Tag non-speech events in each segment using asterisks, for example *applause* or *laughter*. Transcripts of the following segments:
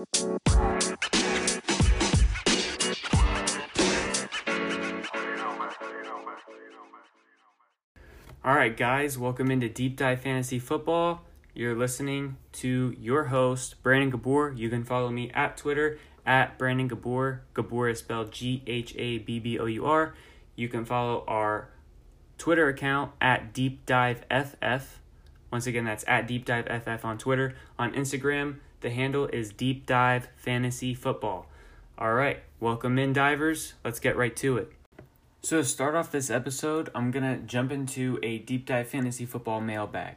All right, guys, welcome into Deep Dive Fantasy Football. You're listening to your host, Brandon Ghabbour. You can follow me at Twitter at Brandon Ghabbour. Ghabbour is spelled G H A B B O U R. You can follow our Twitter account at Deep Dive FF. Once again, that's at Deep Dive FF on Twitter. On Instagram, the handle is Deep Dive Fantasy Football. All right, welcome in, divers. Let's get right to it. So, to start off this episode, I'm going to jump into a deep dive fantasy football mailbag.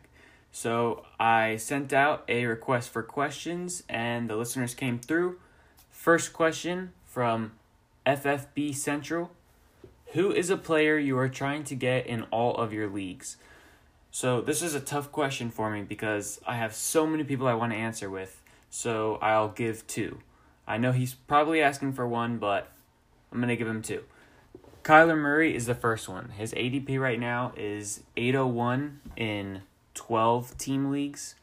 So, I sent out a request for questions, and the listeners came through. First question from FFB Central Who is a player you are trying to get in all of your leagues? So, this is a tough question for me because I have so many people I want to answer with, so I'll give two. I know he's probably asking for one, but I'm going to give him two. Kyler Murray is the first one. His ADP right now is 801 in 12 team leagues.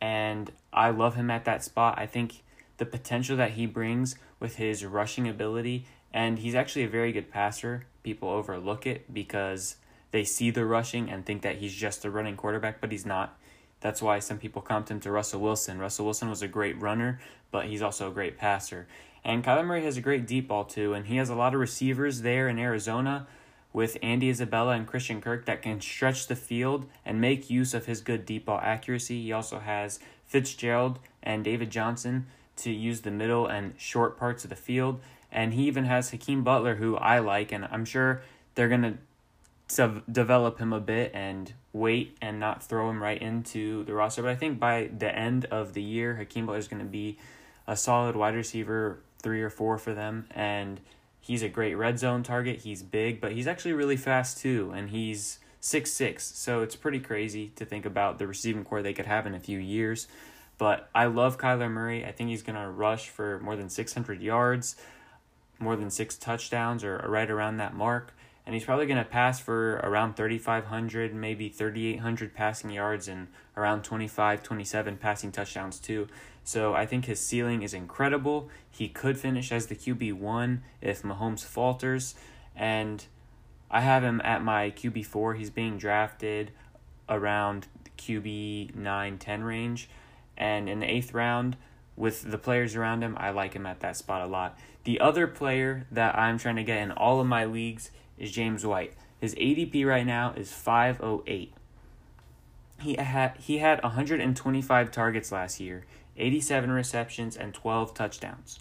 And I love him at that spot. I think the potential that he brings with his rushing ability, and he's actually a very good passer. People overlook it because they see the rushing and think that he's just a running quarterback, but he's not. That's why some people comp him to Russell Wilson. Russell Wilson was a great runner, but he's also a great passer. And Kyler Murray has a great deep ball too, and he has a lot of receivers there in Arizona with Andy Isabella and Christian Kirk that can stretch the field and make use of his good deep ball accuracy. He also has Fitzgerald and David Johnson to use the middle and short parts of the field. And he even has Hakeem Butler, who I like, and I'm sure they're going to develop him a bit and wait and not throw him right into the roster. But I think by the end of the year, Hakeem Butler is going to be a solid wide receiver three or four for them, and he's a great red zone target. He's big, but he's actually really fast too, and he's six six. So it's pretty crazy to think about the receiving corps they could have in a few years. But I love Kyler Murray. I think he's gonna rush for more than six hundred yards, more than six touchdowns, or right around that mark. And he's probably going to pass for around 3,500, maybe 3,800 passing yards and around 25, 27 passing touchdowns, too. So I think his ceiling is incredible. He could finish as the QB1 if Mahomes falters. And I have him at my QB4. He's being drafted around QB 9 10 range. And in the eighth round, with the players around him, I like him at that spot a lot. The other player that I'm trying to get in all of my leagues is James White. His ADP right now is 508. He had he had 125 targets last year. 87 receptions, and 12 touchdowns.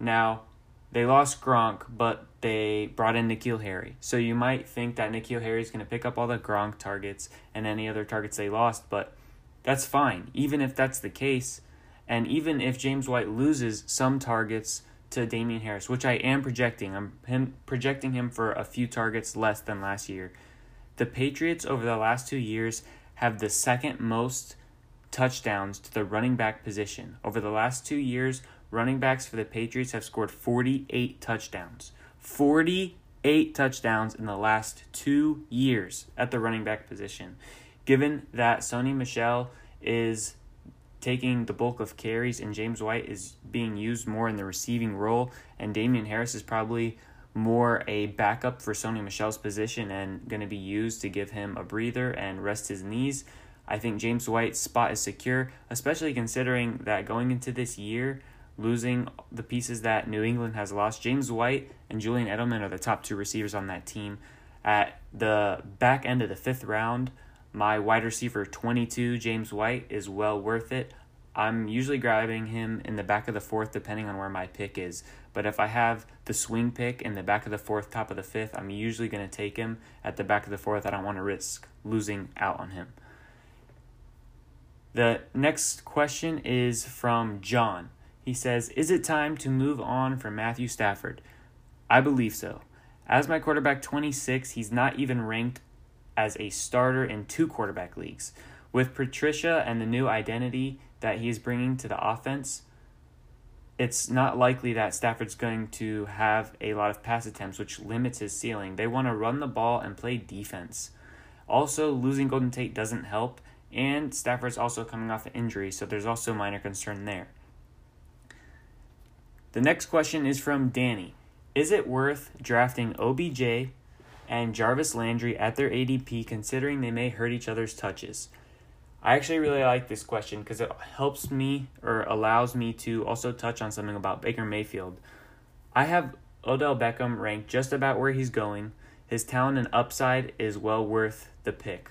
Now, they lost Gronk, but they brought in N'Keal Harry. So you might think that N'Keal Harry is going to pick up all the Gronk targets and any other targets they lost, but that's fine. Even if that's the case, and even if James White loses some targets to Damien Harris, which I am projecting, I'm him projecting him for a few targets less than last year. The Patriots over the last 2 years have the second most touchdowns to the running back position. Over the last two years, running backs for the Patriots have scored 48 touchdowns. 48 touchdowns in the last two years at the running back position. Given that Sony Michel is taking the bulk of carries and James White is being used more in the receiving role, and Damien Harris is probably more a backup for Sony Michel's position and going to be used to give him a breather and rest his knees. I think James White's spot is secure, especially considering that going into this year, losing the pieces that New England has lost, James White and Julian Edelman are the top two receivers on that team. At the back end of the fifth round, my wide receiver 22, James White, is well worth it. I'm usually grabbing him in the back of the fourth, depending on where my pick is. But if I have the swing pick in the back of the fourth, top of the fifth, I'm usually going to take him at the back of the fourth. I don't want to risk losing out on him. The next question is from John. He says, Is it time to move on from Matthew Stafford? I believe so. As my quarterback 26, he's not even ranked as a starter in two quarterback leagues. With Patricia and the new identity that he's bringing to the offense, it's not likely that Stafford's going to have a lot of pass attempts, which limits his ceiling. They want to run the ball and play defense. Also, losing Golden Tate doesn't help, and Stafford's also coming off an injury, so there's also minor concern there. The next question is from Danny. Is it worth drafting OBJ and Jarvis Landry at their ADP considering they may hurt each other's touches? I actually really like this question because it helps me or allows me to also touch on something about Baker Mayfield. I have Odell Beckham ranked just about where he's going. His talent and upside is well worth the pick.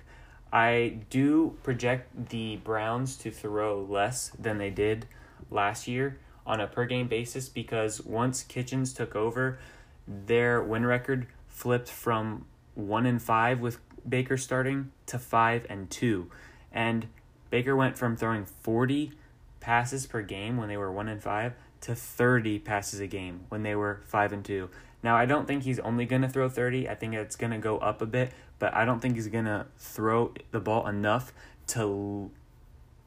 I do project the Browns to throw less than they did last year on a per game basis because once Kitchens took over, their win record flipped from 1 and 5 with Baker starting to 5 and 2. And Baker went from throwing 40 passes per game when they were 1 and 5 to 30 passes a game when they were 5 and 2. Now, I don't think he's only going to throw 30. I think it's going to go up a bit, but I don't think he's going to throw the ball enough to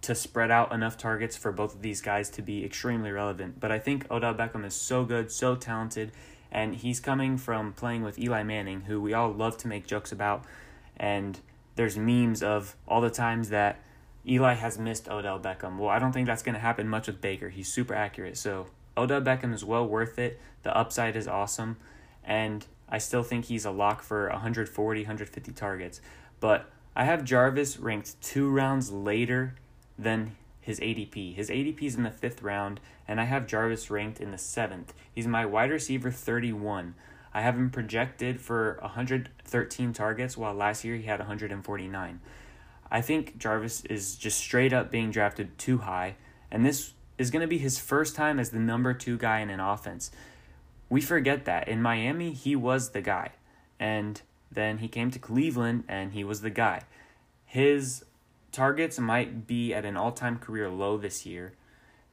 to spread out enough targets for both of these guys to be extremely relevant. But I think Odell Beckham is so good, so talented, and he's coming from playing with Eli Manning, who we all love to make jokes about. And there's memes of all the times that Eli has missed Odell Beckham. Well, I don't think that's going to happen much with Baker. He's super accurate. So Odell Beckham is well worth it. The upside is awesome. And I still think he's a lock for 140, 150 targets. But I have Jarvis ranked two rounds later than his ADP. His ADP is in the fifth round, and I have Jarvis ranked in the seventh. He's my wide receiver 31. I have him projected for 113 targets, while last year he had 149. I think Jarvis is just straight up being drafted too high, and this is going to be his first time as the number two guy in an offense. We forget that. In Miami, he was the guy, and then he came to Cleveland and he was the guy. His targets might be at an all time career low this year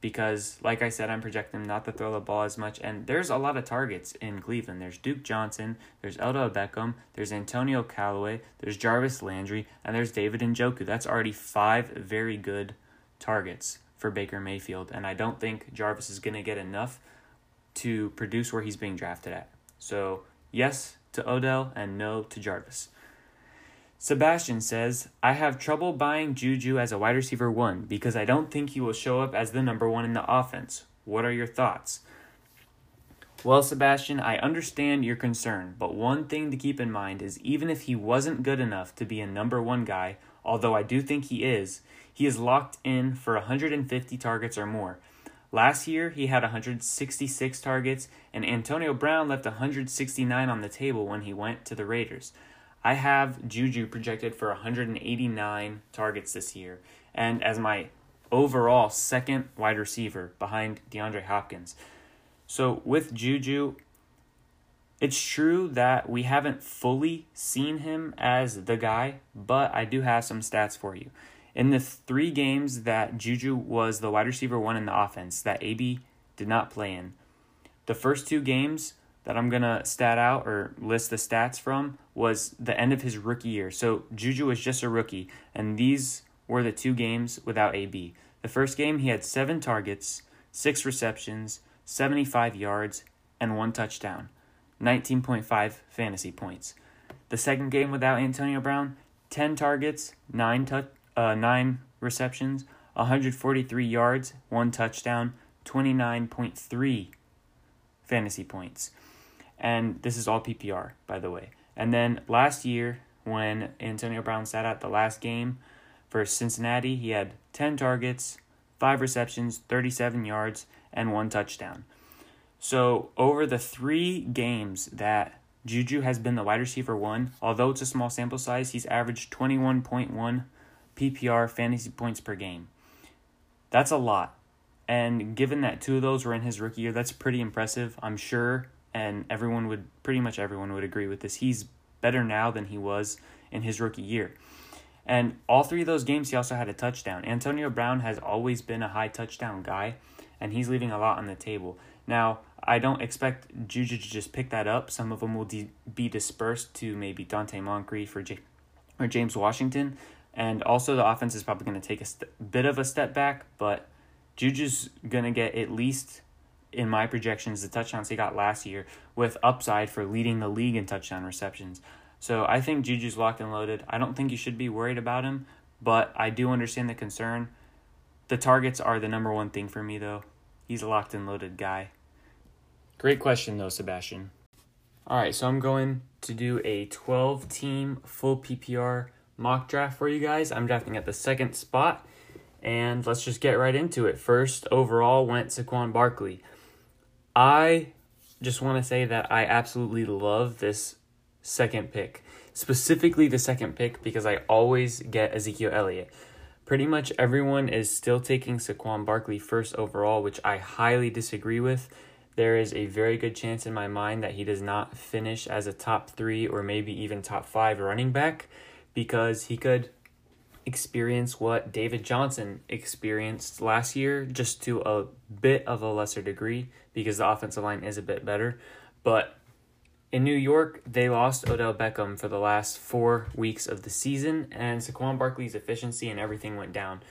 because, like I said, I'm projecting not to throw the ball as much. And there's a lot of targets in Cleveland. There's Duke Johnson, there's Odell Beckham, there's Antonio Callaway, there's Jarvis Landry, and there's David Njoku. That's already five very good targets for Baker Mayfield. And I don't think Jarvis is going to get enough to produce where he's being drafted at. So, yes to Odell and no to Jarvis. Sebastian says, I have trouble buying Juju as a wide receiver one because I don't think he will show up as the number one in the offense. What are your thoughts? Well, Sebastian, I understand your concern, but one thing to keep in mind is even if he wasn't good enough to be a number one guy, although I do think he is, he is locked in for 150 targets or more. Last year, he had 166 targets, and Antonio Brown left 169 on the table when he went to the Raiders. I have Juju projected for 189 targets this year, and as my overall second wide receiver behind DeAndre Hopkins. So with Juju, it's true that we haven't fully seen him as the guy, but I do have some stats for you. In the three games that Juju was the wide receiver one in the offense that AB did not play in, the first two games, that I'm gonna stat out or list the stats from was the end of his rookie year. So Juju was just a rookie, and these were the two games without AB. The first game he had seven targets, six receptions, 75 yards, and one touchdown, 19.5 fantasy points. The second game without Antonio Brown, 10 targets, nine tu- uh, nine receptions, 143 yards, one touchdown, 29.3 fantasy points. And this is all PPR, by the way. And then last year, when Antonio Brown sat out the last game for Cincinnati, he had 10 targets, 5 receptions, 37 yards, and 1 touchdown. So, over the three games that Juju has been the wide receiver one, although it's a small sample size, he's averaged 21.1 PPR fantasy points per game. That's a lot. And given that two of those were in his rookie year, that's pretty impressive. I'm sure and everyone would pretty much everyone would agree with this. He's better now than he was in his rookie year. And all three of those games, he also had a touchdown. Antonio Brown has always been a high touchdown guy, and he's leaving a lot on the table. Now, I don't expect Juju to just pick that up. Some of them will de- be dispersed to maybe Donte Moncrief or, J- or James Washington. And also, the offense is probably going to take a st- bit of a step back, but Juju's going to get at least in my projections the touchdowns he got last year with upside for leading the league in touchdown receptions. So I think Juju's locked and loaded. I don't think you should be worried about him, but I do understand the concern. The targets are the number one thing for me though. He's a locked and loaded guy. Great question, though, Sebastian. All right, so I'm going to do a 12 team full PPR mock draft for you guys. I'm drafting at the second spot, and let's just get right into it. First, overall, went Saquon Barkley. I just want to say that I absolutely love this second pick, specifically the second pick, because I always get Ezekiel Elliott. Pretty much everyone is still taking Saquon Barkley first overall, which I highly disagree with. There is a very good chance in my mind that he does not finish as a top three or maybe even top five running back because he could experience what David Johnson experienced last year, just to a bit of a lesser degree because the offensive line is a bit better. But in New York, they lost Odell Beckham for the last four weeks of the season, and Saquon Barkley's efficiency and everything went down.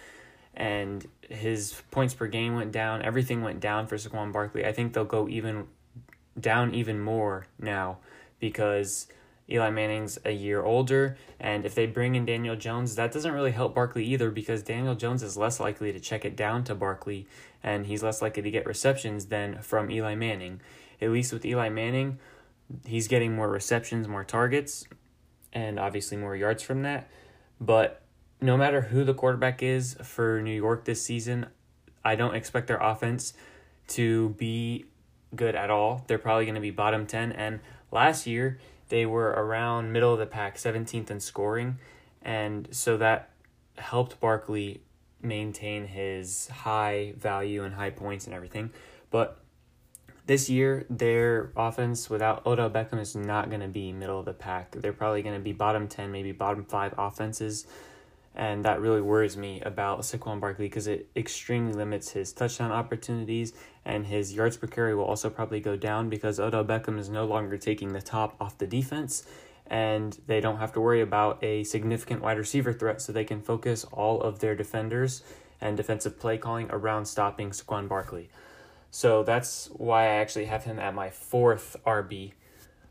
And his points per game went down. Everything went down for Saquon Barkley. I think they'll go even down even more now because Eli Manning's a year older, and if they bring in Daniel Jones, that doesn't really help Barkley either because Daniel Jones is less likely to check it down to Barkley, and he's less likely to get receptions than from Eli Manning. At least with Eli Manning, he's getting more receptions, more targets, and obviously more yards from that. But no matter who the quarterback is for New York this season, I don't expect their offense to be good at all. They're probably going to be bottom 10. And last year, they were around middle of the pack, 17th in scoring. And so that helped Barkley maintain his high value and high points and everything. But this year, their offense without Odell Beckham is not going to be middle of the pack. They're probably going to be bottom 10, maybe bottom five offenses. And that really worries me about Saquon Barkley because it extremely limits his touchdown opportunities and his yards per carry will also probably go down because Odell Beckham is no longer taking the top off the defense and they don't have to worry about a significant wide receiver threat so they can focus all of their defenders and defensive play calling around stopping Saquon Barkley. So that's why I actually have him at my fourth RB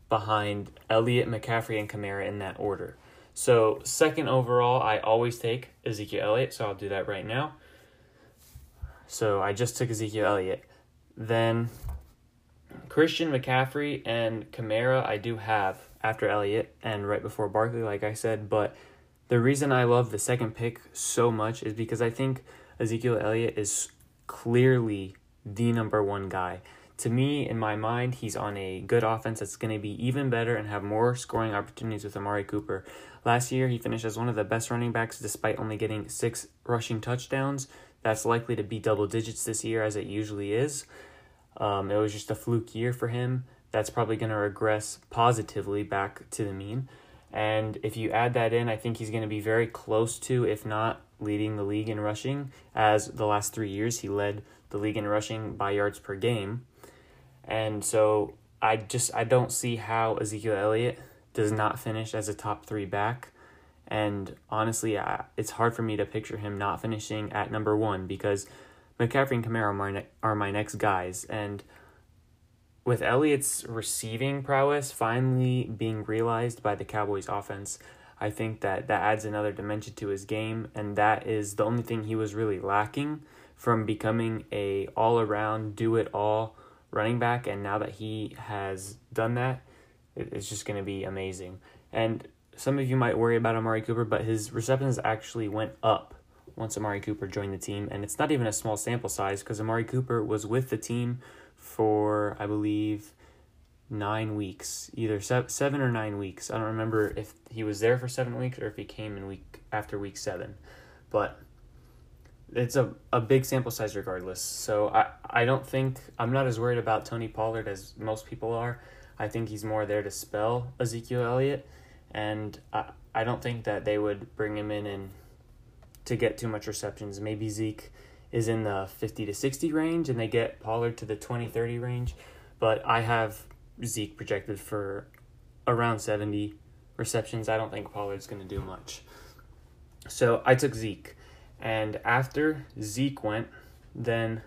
behind Elliott, McCaffrey, and Kamara in that order. So, second overall, I always take Ezekiel Elliott, so I'll do that right now. So, I just took Ezekiel Elliott. Then, Christian McCaffrey and Kamara, I do have after Elliott and right before Barkley, like I said. But the reason I love the second pick so much is because I think Ezekiel Elliott is clearly the number one guy to me, in my mind, he's on a good offense that's going to be even better and have more scoring opportunities with Amari Cooper. Last year, he finished as one of the best running backs despite only getting six rushing touchdowns. That's likely to be double digits this year, as it usually is. Um, it was just a fluke year for him. That's probably going to regress positively back to the mean. And if you add that in, I think he's going to be very close to, if not leading the league in rushing, as the last three years he led the league in rushing by yards per game. And so I just I don't see how Ezekiel Elliott does not finish as a top three back. And honestly, I, it's hard for me to picture him not finishing at number one because McCaffrey and Kamara are my, are my next guys. And with Elliott's receiving prowess finally being realized by the Cowboys offense, I think that that adds another dimension to his game. And that is the only thing he was really lacking from becoming a all around, do it all running back, and now that he has done that, it's just going to be amazing. And some of you might worry about Amari Cooper, but his receptions actually went up once Amari Cooper joined the team, and it's not even a small sample size because Amari Cooper was with the team for I believe nine weeks, either seven or nine weeks. I don't remember if he was there for seven weeks or if he came in week after week seven, but it's a, a big sample size regardless. So I, I don't think I'm not as worried about Tony Pollard as most people are. I think he's more there to spell Ezekiel Elliott, and I, I don't think that they would bring him in and to get too much receptions. Maybe Zeke is in the 50 to 60 range and they get Pollard to the 20 30 range, but I have Zeke projected for around 70 receptions. I don't think Pollard's going to do much. So I took Zeke. And after Zeke went, then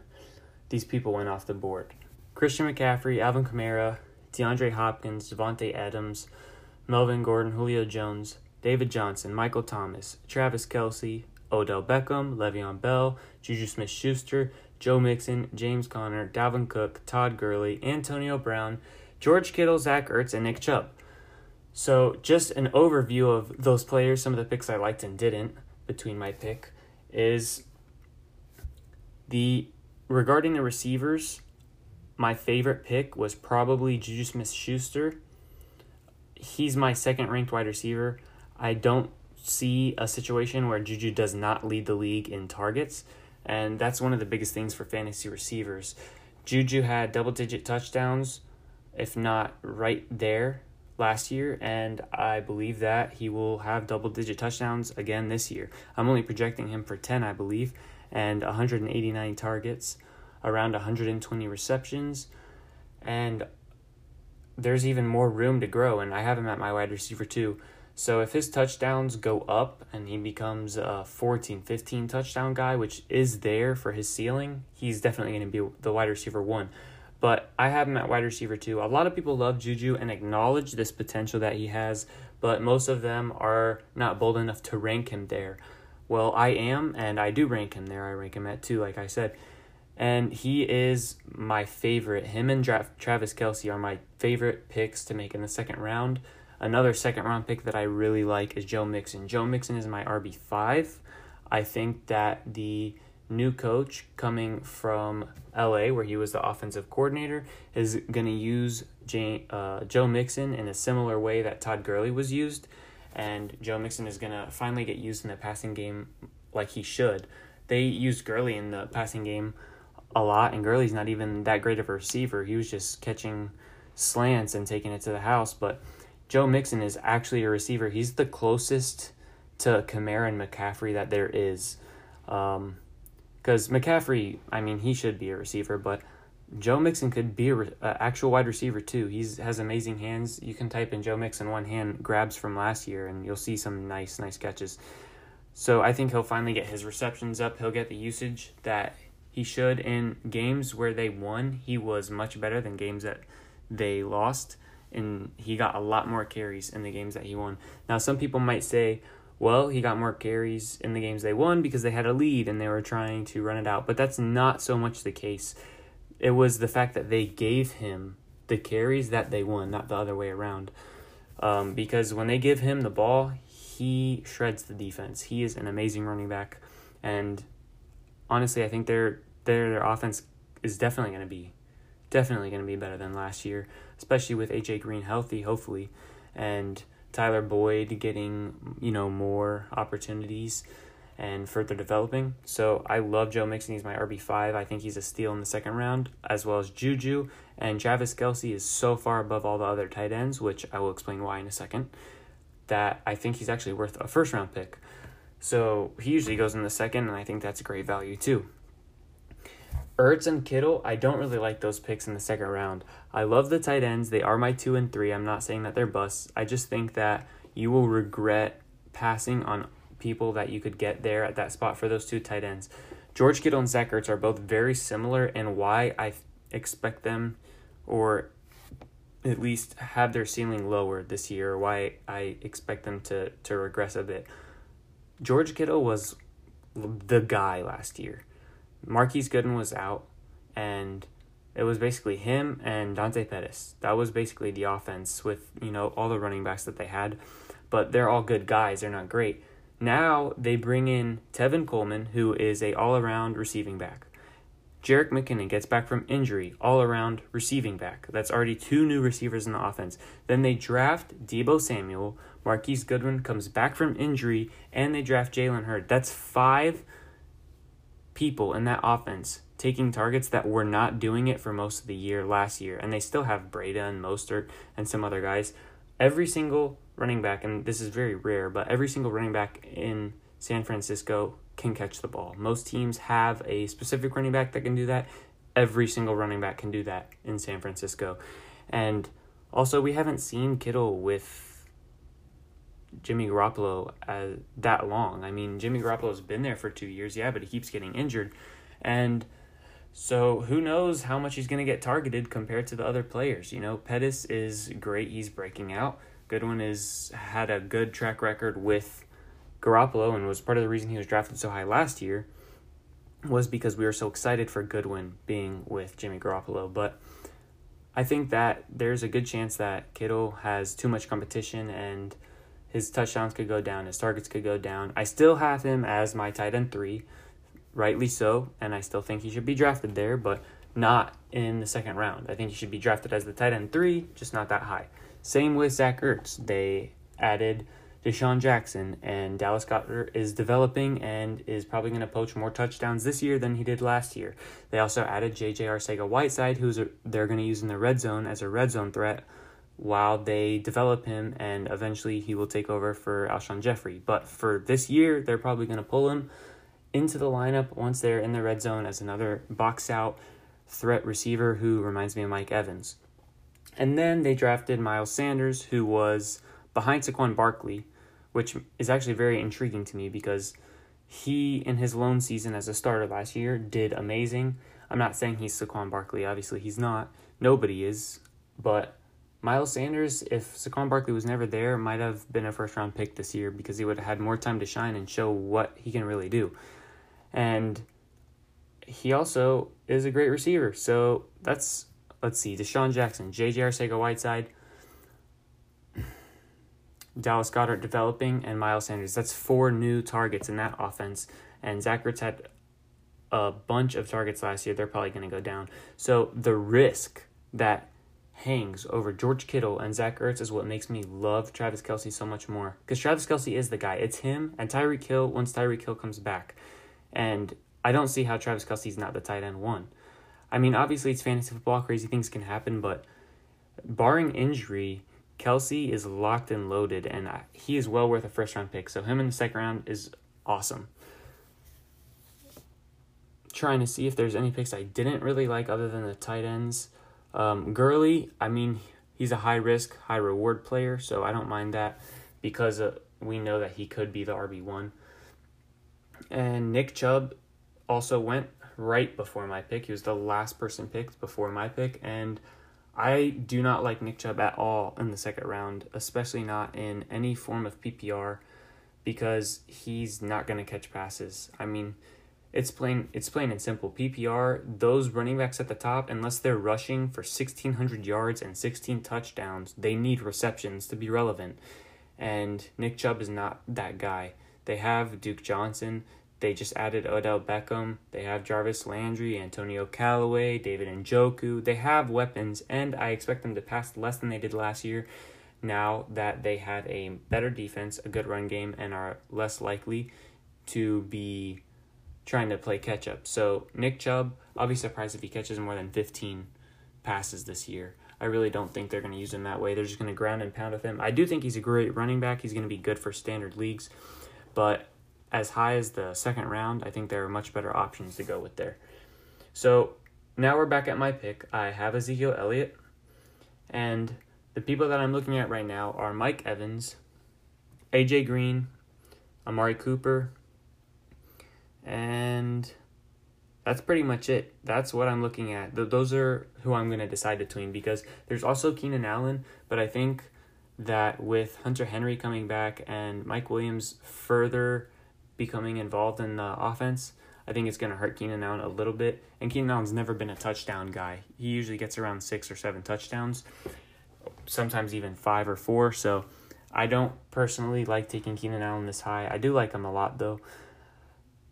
these people went off the board. Christian McCaffrey, Alvin Kamara, DeAndre Hopkins, Davante Adams, Melvin Gordon, Julio Jones, David Johnson, Michael Thomas, Travis Kelce, Odell Beckham, Le'Veon Bell, Juju Smith Schuster, Joe Mixon, James Conner, Dalvin Cook, Todd Gurley, Antonio Brown, George Kittle, Zach Ertz, and Nick Chubb. So, just an overview of those players, some of the picks I liked and didn't between my pick is the regarding the receivers, my favorite pick was probably Juju Smith Schuster. He's my second ranked wide receiver. I don't see a situation where Juju does not lead the league in targets, and that's one of the biggest things for fantasy receivers. Juju had double digit touchdowns, if not right there last year, and I believe that he will have double digit touchdowns again this year. I'm only projecting him for 10, I believe, and 189 targets, around 120 receptions, and there's even more room to grow, and I have him at my wide receiver two. So if his touchdowns go up and he becomes a 14, 15 touchdown guy, which is there for his ceiling, he's definitely going to be the wide receiver one but I have him at wide receiver two. A lot of people love Juju and acknowledge this potential that he has, but most of them are not bold enough to rank him there. Well, I am, and I do rank him there. I rank him at two, like I said. And he is my favorite. Him and Travis Kelce are my favorite picks to make in the second round. Another second round pick that I really like is Joe Mixon. Joe Mixon is my RB5. I think that the new coach coming from LA, where he was the offensive coordinator, is going to use Jay, uh, Joe Mixon in a similar way that Todd Gurley was used. And Joe Mixon is going to finally get used in the passing game like he should. They used Gurley in the passing game a lot, and Gurley's not even that great of a receiver. He was just catching slants and taking it to the house. But Joe Mixon is actually a receiver. He's the closest to Kamara and McCaffrey that there is. Um, because McCaffrey, I mean, he should be a receiver, but Joe Mixon could be an actual wide receiver too. He's has amazing hands. You can type in Joe Mixon one hand grabs from last year, and you'll see some nice, nice catches. So I think he'll finally get his receptions up. He'll get the usage that he should in games where they won. He was much better than games that they lost, and he got a lot more carries in the games that he won. Now, some people might say, well, he got more carries in the games they won because they had a lead and they were trying to run it out. But that's not so much the case. It was the fact that they gave him the carries that they won, not the other way around. Um, because when they give him the ball, he shreds the defense. He is an amazing running back, and honestly, I think their their their offense is definitely going to be definitely going to be better than last year, especially with AJ Green healthy, hopefully, and Tyler Boyd getting, you know, more opportunities and further developing. So I love Joe Mixon. He's my RB5. I think he's a steal in the second round, as well as Juju. And Travis Kelce is so far above all the other tight ends, which I will explain why in a second, that I think he's actually worth a first round pick. So he usually goes in the second, and I think that's a great value too. Ertz and Kittle, I don't really like those picks in the second round. I love the tight ends. They are my two and three. I'm not saying that they're busts. I just think that you will regret passing on people that you could get there at that spot for those two tight ends. George Kittle and Zach Ertz are both very similar in why I expect them or at least have their ceiling lower this year, why I expect them to, to regress a bit. George Kittle was the guy last year. Marquise Goodwin was out, and it was basically him and Dante Pettis. That was basically the offense with, you know, all the running backs that they had. But they're all good guys. They're not great. Now they bring in Tevin Coleman, who is a all-around receiving back. Jerick McKinnon gets back from injury, all-around receiving back. That's already two new receivers in the offense. Then they draft Deebo Samuel. Marquise Goodwin comes back from injury, and they draft Jalen Hurd. That's five – people in that offense taking targets that were not doing it for most of the year last year, and they still have Breida and Mostert and some other guys. Every single running back, and this is very rare, but every single running back in San Francisco can catch the ball. Most teams have a specific running back that can do that. Every single running back can do that in San Francisco. And also, we haven't seen Kittle with Jimmy Garoppolo uh, that long. I mean, Jimmy Garoppolo's been there for two years, yeah, but he keeps getting injured. And so who knows how much he's going to get targeted compared to the other players. You know, Pettis is great. He's breaking out. Goodwin has had a good track record with Garoppolo and was part of the reason he was drafted so high last year. was because we were so excited for Goodwin being with Jimmy Garoppolo. But I think that there's a good chance that Kittle has too much competition and his touchdowns could go down, his targets could go down. I still have him as my tight end three, rightly so, and I still think he should be drafted there, but not in the second round. I think he should be drafted as the tight end three, just not that high. Same with Zach Ertz. They added DeSean Jackson, and Dallas Goedert is developing and is probably going to poach more touchdowns this year than he did last year. They also added J.J. Arcega-Whiteside, who's they're going to use in the red zone as a red zone threat while they develop him, and eventually he will take over for Alshon Jeffery. But for this year, they're probably going to pull him into the lineup once they're in the red zone as another box out threat receiver who reminds me of Mike Evans. And then they drafted Miles Sanders, who was behind Saquon Barkley, which is actually very intriguing to me because he, in his lone season as a starter last year, did amazing. I'm not saying he's Saquon Barkley, obviously he's not. Nobody is. But Miles Sanders, if Saquon Barkley was never there, might have been a first round pick this year because he would have had more time to shine and show what he can really do. And he also is a great receiver. So that's, let's see, DeSean Jackson, J.J. Arcega Whiteside, Dallas Goedert developing, and Miles Sanders. That's four new targets in that offense. And Zach Ertz had a bunch of targets last year. They're probably going to go down. So the risk that hangs over George Kittle and Zach Ertz is what makes me love Travis Kelce so much more. Because Travis Kelce is the guy. It's him and Tyreek Hill once Tyreek Hill comes back. And I don't see how Travis Kelce's not the tight end one. I mean, obviously it's fantasy football, crazy things can happen, but barring injury, Kelce is locked and loaded, and he is well worth a first round pick. So him in the second round is awesome. Trying to see if there's any picks I didn't really like other than the tight ends. Um, Gurley, I mean, he's a high risk, high reward player, so I don't mind that because uh, we know that he could be the RB one. And Nick Chubb also went right before my pick. He was the last person picked before my pick, and I do not like Nick Chubb at all in the second round, especially not in any form of PPR, because he's not going to catch passes. I mean, it's plain it's plain and simple. PPR, those running backs at the top, unless they're rushing for sixteen hundred yards and sixteen touchdowns, they need receptions to be relevant. And Nick Chubb is not that guy. They have Duke Johnson, they just added Odell Beckham. They have Jarvis Landry, Antonio Callaway, David Njoku. They have weapons, and I expect them to pass less than they did last year now that they have a better defense, a good run game, and are less likely to be trying to play catch up. So, Nick Chubb, I'll be surprised if he catches more than 15 passes this year. I really don't think they're going to use him that way. They're just going to ground and pound with him. I do think he's a great running back. He's going to be good for standard leagues, but as high as the second round, I think there are much better options to go with there. So now we're back at my pick. I have Ezekiel Elliott, and the people that I'm looking at right now are Mike Evans, AJ Green, Amari Cooper, and that's pretty much it. That's what I'm looking at. Those are who I'm going to decide between because there's also Keenan Allen, but I think that with Hunter Henry coming back and Mike Williams further becoming involved in the offense, I think it's going to hurt Keenan Allen a little bit. And Keenan Allen's never been a touchdown guy. He usually gets around six or seven touchdowns, sometimes even five or four. So I don't personally like taking Keenan Allen this high. I do like him a lot though,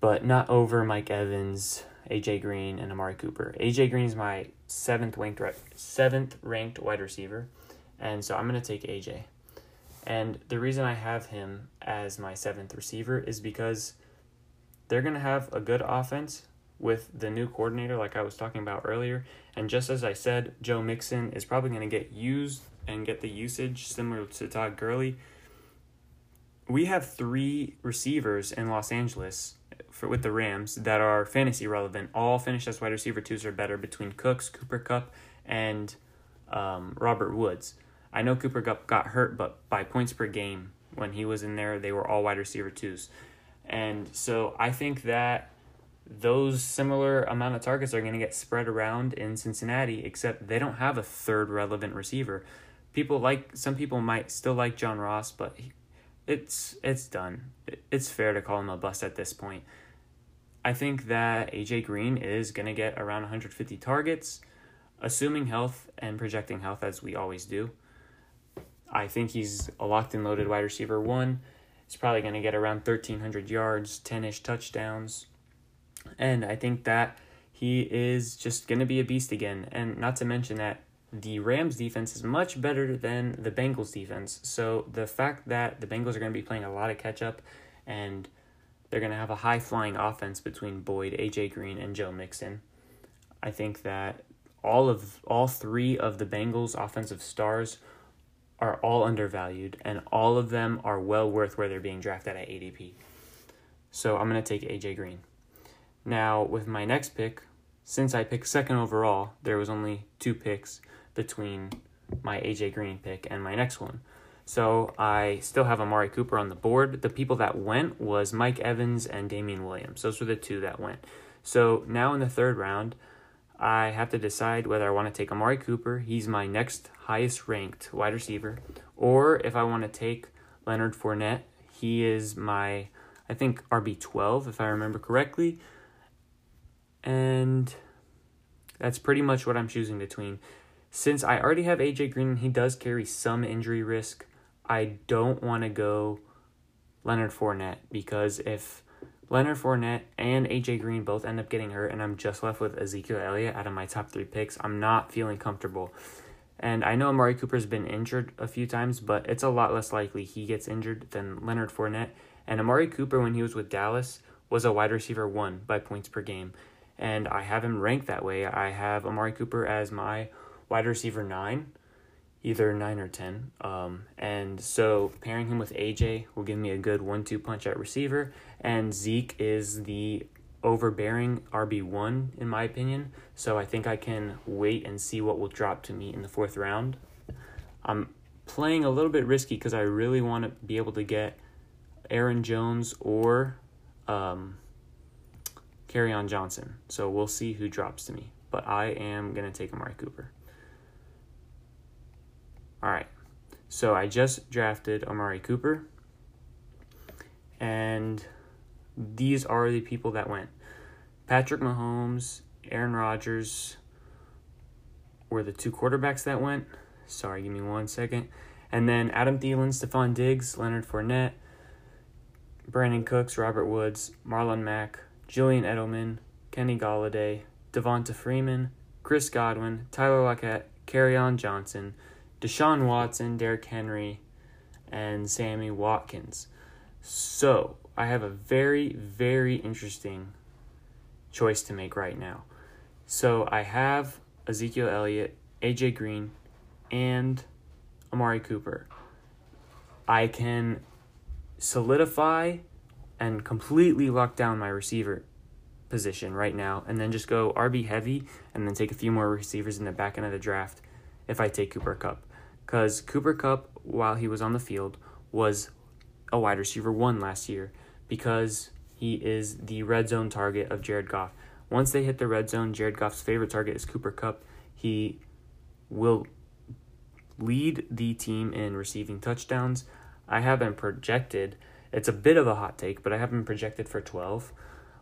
but not over Mike Evans, AJ Green, and Amari Cooper. AJ Green is my seventh ranked seventh ranked wide receiver, and so I'm to take AJ. And the reason I have him as my seventh receiver is because they're to have a good offense with the new coordinator, like I was talking about earlier. And just as I said, Joe Mixon is probably to get used and get the usage similar to Todd Gurley. We have three receivers in Los Angeles for with the Rams that are fantasy relevant. All finished as wide receiver twos or better between Cooks, Cooper Kupp, and um, Robert Woods. I know Cooper Kupp got hurt, but by points per game when he was in there, they were all wide receiver twos. And so I think that those similar amount of targets are going to get spread around in Cincinnati, except they don't have a third relevant receiver. People like some people might still like John Ross, but it's it's done. It's fair to call him a bust at this point. I think that AJ Green is going to get around 150 targets, assuming health and projecting health as we always do. I think he's a locked and loaded wide receiver one. He's probably going to get around 1,300 yards, 10 ish touchdowns. And I think that he is just going to be a beast again. And not to mention that the Rams defense is much better than the Bengals defense. So the fact that the Bengals are going to be playing a lot of catch up and they're going to have a high flying offense between Boyd, AJ Green, and Joe Mixon. I think that all of all three of the Bengals offensive stars are all undervalued and all of them are well worth where they're being drafted at ADP. So I'm going to take AJ Green. Now, with my next pick, since I picked second overall, there was only two picks between my AJ Green pick and my next one. So I still have Amari Cooper on the board. The people that went was Mike Evans and Damien Williams. Those were the two that went. So now in the third round, I have to decide whether I want to take Amari Cooper. He's my next highest ranked wide receiver. Or if I want to take Leonard Fournette. He is my, I think, RB12, if I remember correctly. And that's pretty much what I'm choosing between. Since I already have AJ Green he does carry some injury risk, I don't want to go Leonard Fournette because if Leonard Fournette and AJ Green both end up getting hurt and I'm just left with Ezekiel Elliott out of my top three picks, I'm not feeling comfortable. And I know Amari Cooper's been injured a few times, but it's a lot less likely he gets injured than Leonard Fournette. And Amari Cooper, when he was with Dallas, was a wide receiver one by points per game. And I have him ranked that way. I have Amari Cooper as my wide receiver nine either nine or ten. Um, and so pairing him with AJ will give me a good one-two punch at receiver. And Zeke is the overbearing RB one in my opinion. So I think I can wait and see what will drop to me in the fourth round. I'm playing a little bit risky because I really want to be able to get Aaron Jones or um, on Johnson. So we'll see who drops to me. But I am gonna take Amari Cooper. All right. So I just drafted Amari Cooper. And these are the people that went. Patrick Mahomes, Aaron Rodgers were the two quarterbacks that went. Sorry, give me one second. And then Adam Thielen, Stefon Diggs, Leonard Fournette, Brandin Cooks, Robert Woods, Marlon Mack, Julian Edelman, Kenny Golladay, Devonta Freeman, Chris Godwin, Tyler Lockett, on Johnson, Deshaun Watson, Derrick Henry, and Sammy Watkins. So I have a very, very interesting choice to make right now. So I have Ezekiel Elliott, AJ Green, and Amari Cooper. I can solidify and completely lock down my receiver position right now and then just go RB heavy and then take a few more receivers in the back end of the draft if I take Cooper Kupp. because Cooper Kupp, while he was on the field, was a wide receiver one last year because he is the red zone target of Jared Goff. Once they hit the red zone, Jared Goff's favorite target is Cooper Kupp. He will lead the team in receiving touchdowns. I have been projected, it's a bit of a hot take, but I have been projected for 12.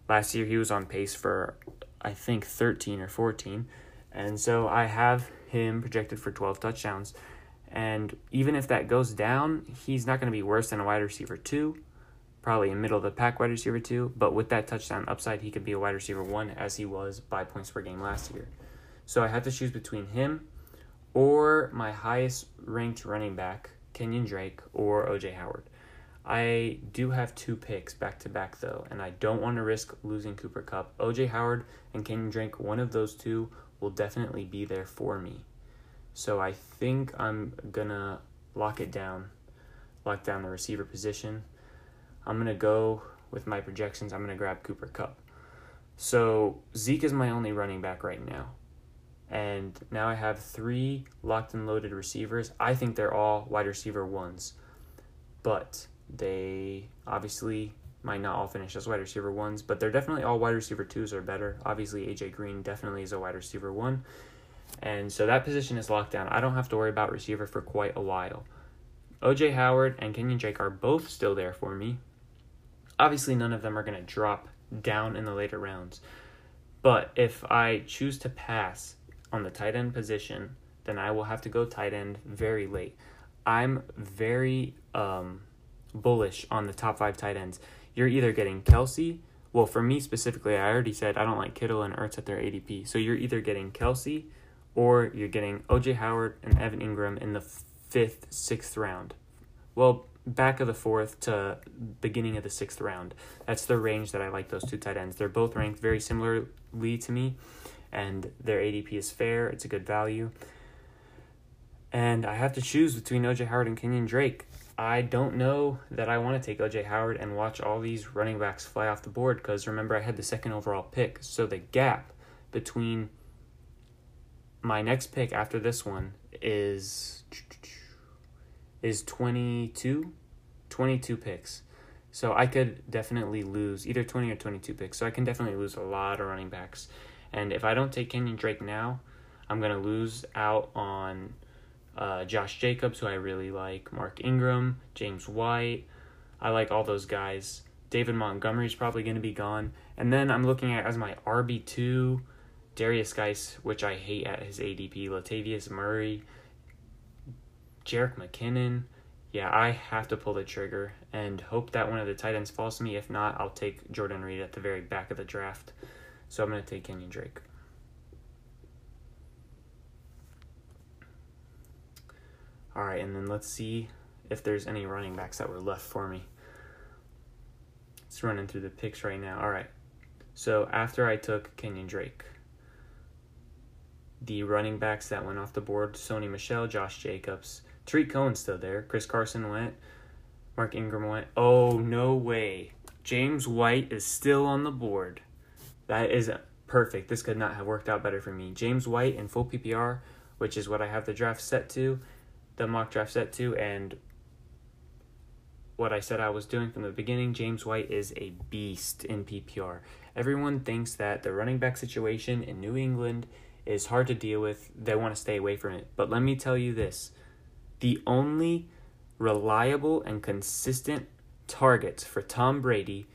Last year he was on pace for, I think, 13 or 14. And so I have him projected for 12 touchdowns. And even if that goes down, he's not going to be worse than a wide receiver two, probably a middle of the pack wide receiver two. But with that touchdown upside, he could be a wide receiver one as he was by points per game last year. So I have to choose between him or my highest ranked running back, Kenyan Drake, or OJ Howard. I do have two picks back to back though, and I don't want to risk losing Cooper Kupp. OJ Howard and Kenyan Drake, one of those two will definitely be there for me. So I think I'm gonna lock it down, lock down the receiver position. I'm gonna go with my projections. I'm gonna grab Cooper Kupp. So Zeke is my only running back right now. And now I have three locked and loaded receivers. I think they're all wide receiver ones. But they obviously might not all finish as wide receiver ones, but they're definitely all wide receiver twos or better. Obviously, AJ Green definitely is a wide receiver one. And so that position is locked down. I don't have to worry about receiver for quite a while. OJ Howard and Kenyan Drake are both still there for me. Obviously, none of them are going to drop down in the later rounds. But if I choose to pass on the tight end position, then I will have to go tight end very late. I'm very um, bullish on the top five tight ends. You're either getting Kelce. Well, for me specifically, I already said I don't like Kittle and Ertz at their ADP. So you're either getting Kelce or you're getting OJ Howard and Evan Engram in the fifth, sixth round. Well, back of the fourth to beginning of the sixth round. That's the range that I like those two tight ends. They're both ranked very similarly to me, and their ADP is fair. It's a good value. And I have to choose between OJ Howard and Kenyan Drake. I don't know that I want to take OJ Howard and watch all these running backs fly off the board because remember, I had the second overall pick. So the gap between my next pick after this one is is 22 22 picks. So I could definitely lose either 20 or 22 picks. So I can definitely lose a lot of running backs. And if I don't take Kenyan Drake now, I'm going to lose out on uh, Josh Jacobs, who I really like, Mark Ingram, James White. I like all those guys. David Montgomery is probably going to be gone. And then I'm looking at as my RB2, Derrius Guice, which I hate at his ADP, Latavius Murray, Jerick McKinnon. Yeah, I have to pull the trigger and hope that one of the tight ends falls to me. If not, I'll take Jordan Reed at the very back of the draft. So I'm going to take Kenyan Drake. All right, and then let's see if there's any running backs that were left for me. It's running through the picks right now. All right. So after I took Kenyan Drake, the running backs that went off the board Sony Michel, Josh Jacobs, Tarik Cohen's still there, Chris Carson went, Mark Ingram went. Oh, no way. James White is still on the board. That is perfect. This could not have worked out better for me. James White in full PPR, which is what I have the draft set to, the mock draft set to, and what I said I was doing from the beginning, James White is a beast in PPR. Everyone thinks that the running back situation in New England is hard to deal with. They want to stay away from it. But let me tell you this the only reliable and consistent targets for Tom Brady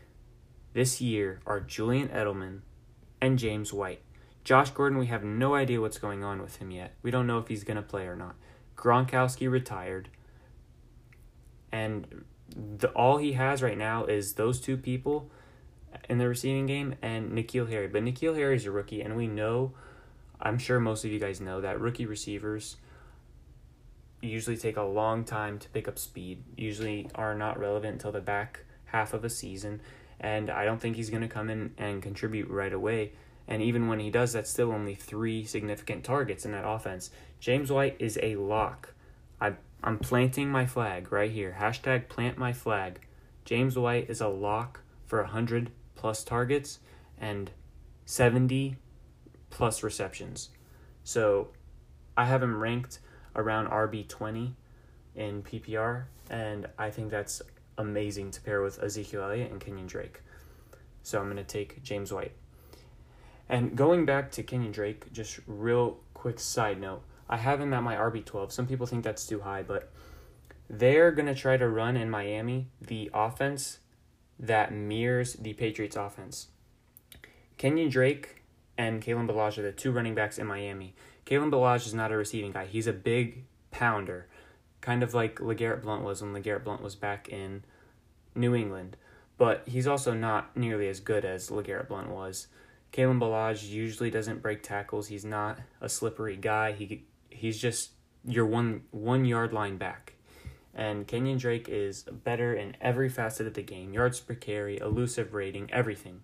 this year are Julian Edelman and James White. Josh Gordon, we have no idea what's going on with him yet. We don't know if he's going to play or not. Gronkowski retired. And the, all he has right now is those two people in the receiving game and N'Keal Harry. But N'Keal Harry is a rookie, and we know, I'm sure most of you guys know, that rookie receivers usually take a long time to pick up speed, usually are not relevant until the back half of a season. And I don't think he's going to come in and contribute right away. And even when he does, that's still only three significant targets in that offense. James White is a lock. I, I'm planting my flag right here. Hashtag plant my flag. James White is a lock for 100 plus targets and 70 plus receptions. So I have him ranked around RB20 in PPR, and I think that's amazing to pair with Ezekiel Elliott and Kenyan Drake. So I'm going to take James White. And going back to Kenyan Drake, just real quick side note. I have him at my RB12. Some people think that's too high, but they're going to try to run in Miami the offense that mirrors the Patriots offense. Kenyan Drake and Kalen Ballage are the two running backs in Miami. Kalen Ballage is not a receiving guy. He's a big pounder, kind of like LeGarrette Blunt was when LeGarrette Blunt was back in New England. But he's also not nearly as good as LeGarrette Blunt was. Kalen Ballage usually doesn't break tackles. He's not a slippery guy. He he's just your one one yard line back. And Kenyan Drake is better in every facet of the game yards per carry, elusive rating, everything.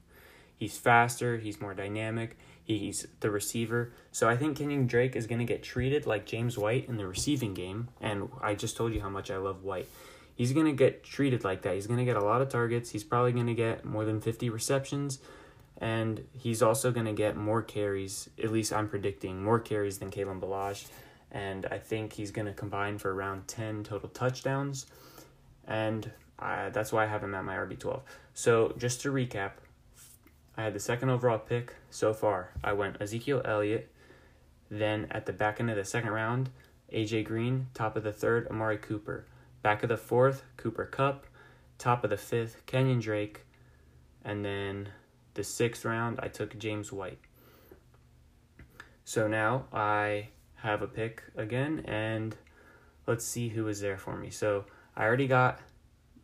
He's faster, he's more dynamic, He's the receiver. So I think Kenyan Drake is going to get treated like James White in the receiving game. And I just told you how much I love White. He's going to get treated like that. He's going to get a lot of targets. He's probably going to get more than 50 receptions. And he's also going to get more carries, at least I'm predicting, more carries than Kalen Ballage. And I think he's going to combine for around 10 total touchdowns. And that's why I have him at my RB12. So just to recap, I had the second overall pick so far. I went Ezekiel Elliott. Then at the back end of the second round, AJ Green. Top of the third, Amari Cooper. Back of the fourth, Cooper Kupp, Top of the fifth, Kenyan Drake. And then the sixth round, I took James White. So now I have a pick again, and let's see who is there for me. So I already got,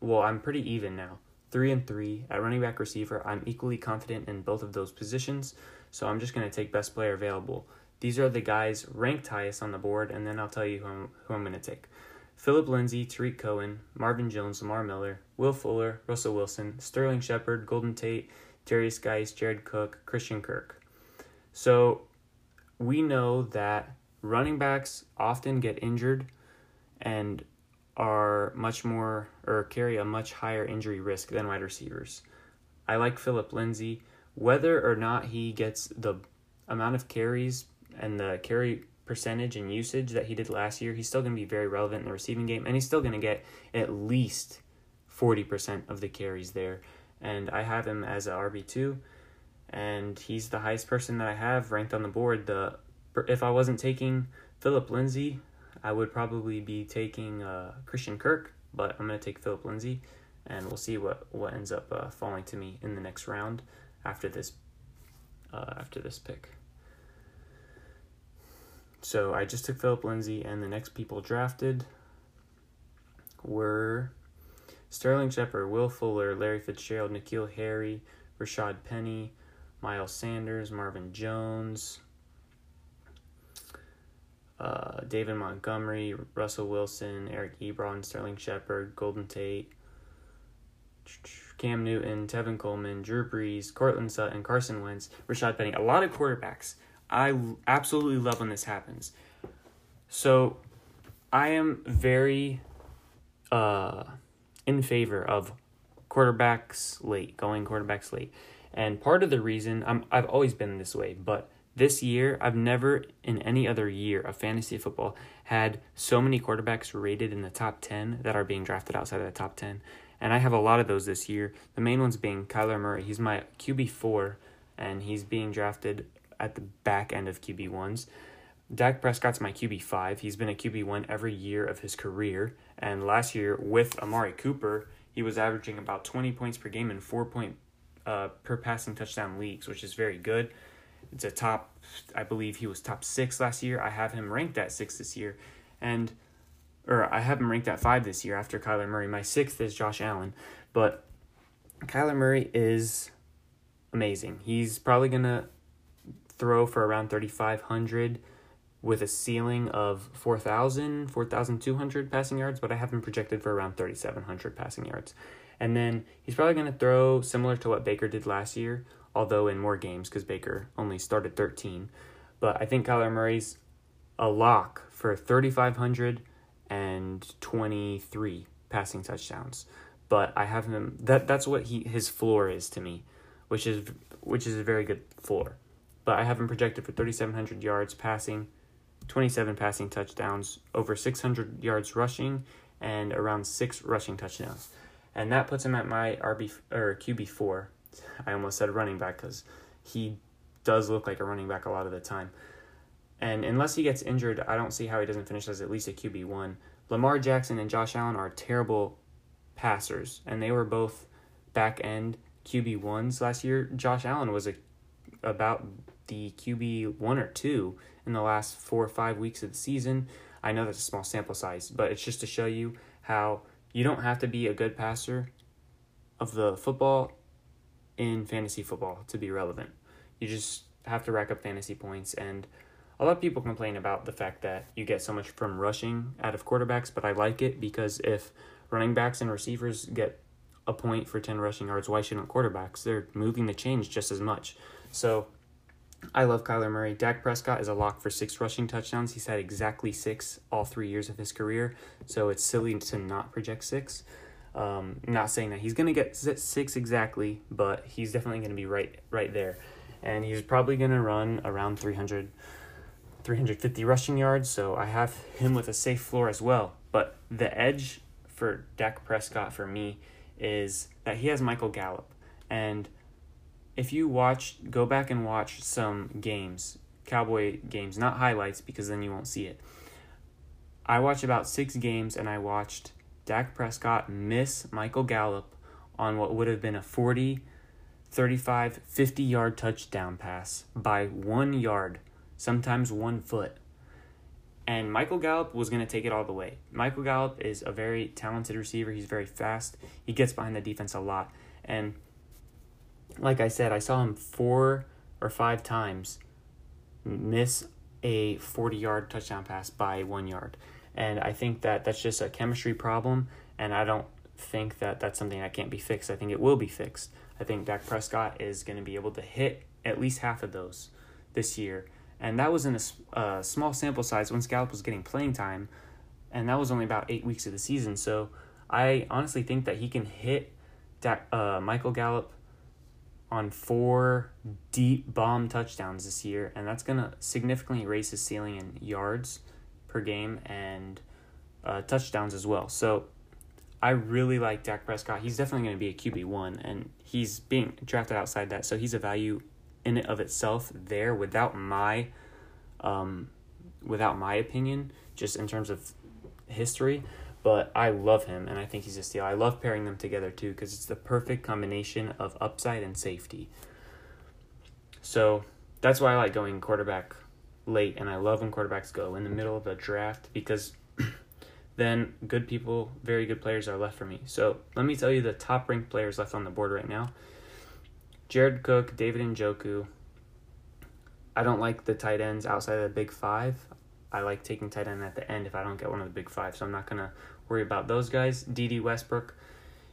well, I'm pretty even now. Three and three at running back receiver. I'm equally confident in both of those positions, so I'm just going to take best player available. These are the guys ranked highest on the board, and then I'll tell you who I'm, who I'm going to take. Phillip Lindsay, Tarik Cohen, Marvin Jones, Lamar Miller, Will Fuller, Russell Wilson, Sterling Shepard, Golden Tate, Derrius Guice, Jared Cook, Christian Kirk. So we know that running backs often get injured and are much more or carry a much higher injury risk than wide receivers. I like Phillip Lindsay. Whether or not he gets the amount of carries and the carry percentage and usage that he did last year, he's still going to be very relevant in the receiving game, and he's still going to get at least 40% of the carries there. And I have him as a RB2, and he's the highest person that I have ranked on the board. The If I wasn't taking Phillip Lindsay, I would probably be taking uh, Christian Kirk, but I'm going to take Phillip Lindsay, and we'll see what, what ends up uh, falling to me in the next round after this uh, after this pick. So I just took Phillip Lindsay, and the next people drafted were Sterling Shepard, Will Fuller, Larry Fitzgerald, N'Keal Harry, Rashaad Penny, Miles Sanders, Marvin Jones, uh, David Montgomery, Russell Wilson, Eric Ebron, Sterling Shepard, Golden Tate, Cam Newton, Tevin Coleman, Drew Brees, Courtland Sutton, Carson Wentz, Rashaad Penny. A lot of quarterbacks. I absolutely love when this happens. So I am very uh, in favor of quarterbacks late, going quarterbacks late. And part of the reason I'm I've always been this way, but this year I've never in any other year of fantasy football had so many quarterbacks rated in the top 10 that are being drafted outside of the top 10. And I have a lot of those this year. The main ones being Kyler Murray. He's my QB4 and he's being drafted at the back end of QB ones. Dak Prescott's my QB five. He's been a QB one every year of his career, and last year with Amari Cooper, he was averaging about twenty points per game and four point uh, per passing touchdown leagues, which is very good. It's a top, I believe he was top six last year. I have him ranked at six this year, and or I have him ranked at five this year after Kyler Murray. My sixth is Josh Allen, but Kyler Murray is amazing. He's probably gonna throw for around 3,500 with a ceiling of 4,000, 4,200 passing yards, but I have him projected for around 3,700 passing yards. And then he's probably going to throw similar to what Baker did last year, although in more games because Baker only started 13. But I think Kyler Murray's a lock for 3,500 and 23 passing touchdowns. But I have him that that's what he his floor is to me, which is which is a very good floor but I have him projected for 3,700 yards passing, 27 passing touchdowns, over 600 yards rushing, and around six rushing touchdowns. And that puts him at my RB or QB four. I almost said running back because he does look like a running back a lot of the time. And unless he gets injured, I don't see how he doesn't finish as at least a QB one. Lamar Jackson and Josh Allen are terrible passers, and they were both back end QB ones last year. Josh Allen was a about the QB one or two in the last four or five weeks of the season. I know that's a small sample size, but it's just to show you how you don't have to be a good passer of the football in fantasy football to be relevant. You just have to rack up fantasy points and a lot of people complain about the fact that you get so much from rushing out of quarterbacks, but I like it because if running backs and receivers get a point for 10 rushing yards, why shouldn't quarterbacks? They're moving the chains just as much. So I love Kyler Murray. Dak Prescott is a lock for six rushing touchdowns. He's had exactly six all three years of his career, so it's silly to not project six. Um, not saying that he's going to get six exactly, but he's definitely going to be right right there. And he's probably going to run around 300, 350 rushing yards, so I have him with a safe floor as well. But the edge for Dak Prescott for me is that he has Michael Gallup. And – if you watch, go back and watch some games, Cowboy games, not highlights because then you won't see it. I watched about six games and I watched Dak Prescott miss Michael Gallup on what would have been a 40 35, 50 yard touchdown pass by one yard, sometimes one foot. And Michael Gallup was going to take it all the way. Michael Gallup is a very talented receiver. He's very fast. He gets behind the defense a lot. And like I said, I saw him four or five times miss a 40 yard touchdown pass by one yard. And I think that that's just a chemistry problem. And I don't think that that's something that can't be fixed. I think it will be fixed. I think Dak Prescott is going to be able to hit at least half of those this year and that was in a uh, small sample size when Gallup was getting playing time, and that was only about eight weeks of the season. So I honestly think that he can hit that uh, Michael Gallup on four deep bomb touchdowns this year, and that's gonna significantly raise his ceiling in yards per game and uh, touchdowns as well. So I really like Dak Prescott. He's definitely going to be a QB one, and he's being drafted outside that, so he's a value in and of itself there without my um without my opinion just in terms of history but I love him and I think he's a steal. I love pairing them together too because it's the perfect combination of upside and safety. So that's why I like going quarterback late and I love when quarterbacks go in the middle of a draft because *clears throat* then good people, very good players are left for me. So let me tell you the top ranked players left on the board right now. Jared Cook, David Njoku. I don't like the tight ends outside of the big five. I like taking tight end at the end if I don't get one of the big five, so I'm not gonna worry about those guys. Dede Westbrook,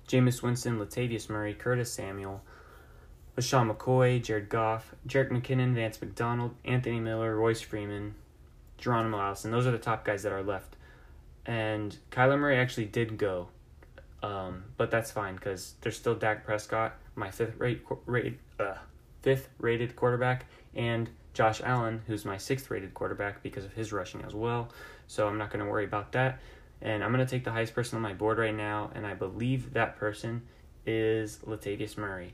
Jameis Winston, Latavius Murray, Curtis Samuel, LeSean McCoy, Jared Goff, Jerick McKinnon, Vance McDonald, Anthony Miller, Royce Freeman, Geronimo Allison. Those are the top guys that are left. And Kyler Murray actually did go, um, but that's fine because there's still Dak Prescott my fifth rate, rated uh, fifth rated quarterback, and Josh Allen, who's my sixth rated quarterback because of his rushing as well. So I'm not going to worry about that. And I'm going to take the highest person on my board right now, and I believe that person is Latavius Murray.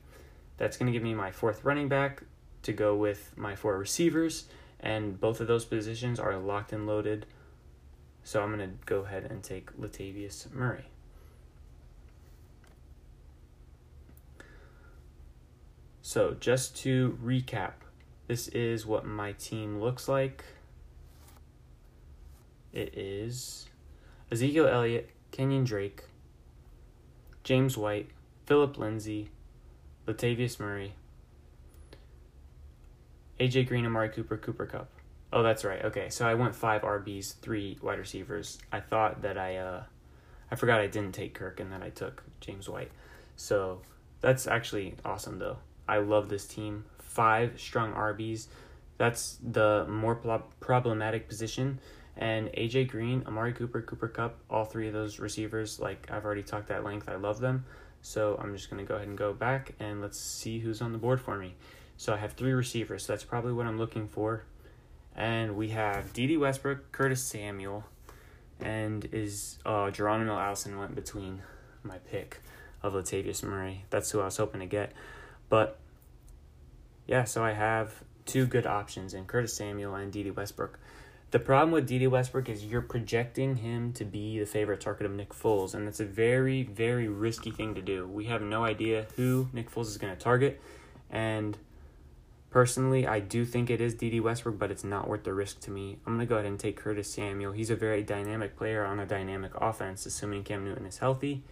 That's going to give me my fourth running back to go with my four receivers, and both of those positions are locked and loaded. So I'm going to go ahead and take Latavius Murray. So, just to recap, this is what my team looks like. It is Ezekiel Elliott, Kenyan Drake, James White, Phillip Lindsay, Latavius Murray, AJ Green, Amari Cooper, Cooper Kupp. Oh, that's right. Okay, so I went five RBs, three wide receivers. I thought that I, uh, I forgot I didn't take Kirk and that I took James White. So that's actually awesome though. I love this team. Five strong RBs. That's the more pro- problematic position. And AJ Green, Amari Cooper, Cooper Kupp, all three of those receivers, like I've already talked at length, I love them. So I'm just going to go ahead and go back and let's see who's on the board for me. So I have three receivers. So that's probably what I'm looking for. And we have Dede Westbrook, Curtis Samuel, and is uh, Geronimo Allison went between my pick of Latavius Murray. That's who I was hoping to get. But yeah, so I have two good options in Curtis Samuel and Dede Westbrook. The problem with Dede Westbrook is you're projecting him to be the favorite target of Nick Foles, and that's a very, very risky thing to do. We have no idea who Nick Foles is going to target, and personally, I do think it is Dede Westbrook, but it's not worth the risk to me. I'm going to go ahead and take Curtis Samuel. He's a very dynamic player on a dynamic offense, assuming Cam Newton is healthy,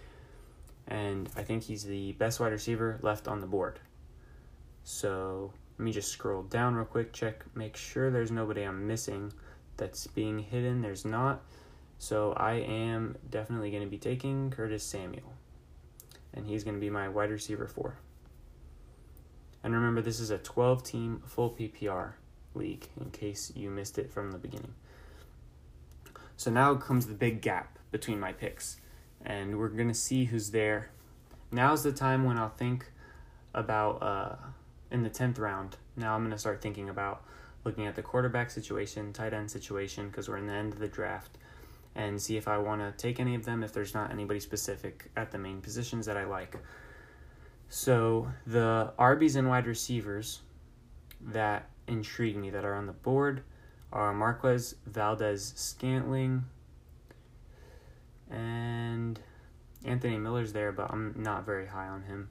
and I think he's the best wide receiver left on the board. So let me just scroll down real quick, check, make sure there's nobody I'm missing that's being hidden. There's not. So I am definitely going to be taking Curtis Samuel. And he's going to be my wide receiver four. And remember, this is a 12 team full PPR league in case you missed it from the beginning. So now comes the big gap between my picks. And we're going to see who's there. Now's the time when I'll think about. Uh, in the 10th round. Now I'm going to start thinking about looking at the quarterback situation, tight end situation, because we're in the end of the draft, and see if I want to take any of them if there's not anybody specific at the main positions that I like. So the RBs and wide receivers that intrigue me that are on the board are Marquez Valdes Scantling and Anthony Miller's there, but I'm not very high on him.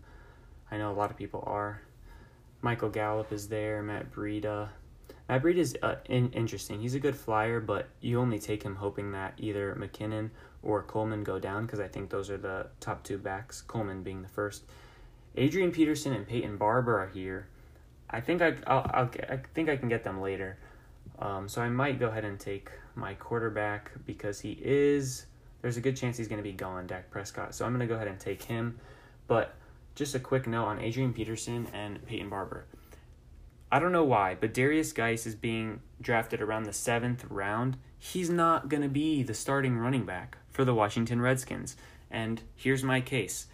I know a lot of people are. Michael Gallup is there. Matt Breida. Matt Breida is uh, in, interesting. He's a good flyer, but you only take him hoping that either McKinnon or Coleman go down because I think those are the top two backs. Coleman being the first. Adrian Peterson and Peyton Barber are here. I think I I'll, I'll I think I can get them later. Um, so I might go ahead and take my quarterback because he is. There's a good chance he's going to be gone, Dak Prescott. So I'm going to go ahead and take him. But just a quick note on Adrian Peterson and Peyton Barber. I don't know why, but Derrius Guice is being drafted around the seventh round. He's not going to be the starting running back for the Washington Redskins. And here's my case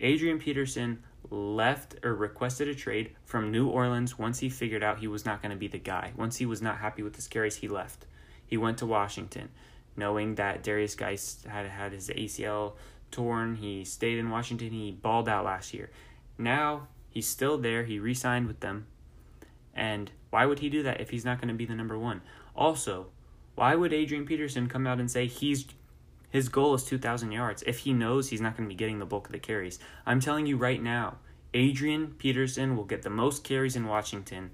Adrian Peterson left or requested a trade from New Orleans once he figured out he was not going to be the guy. Once he was not happy with his carries, he left. He went to Washington, knowing that Derrius Guice had had his ACL torn. He stayed in Washington. He balled out last year. Now he's still there. He re signed with them. And why would he do that if he's not going to be the number one? Also, why would Adrian Peterson come out and say he's his goal is 2,000 yards if he knows he's not going to be getting the bulk of the carries. I'm telling you right now, Adrian Peterson will get the most carries in Washington.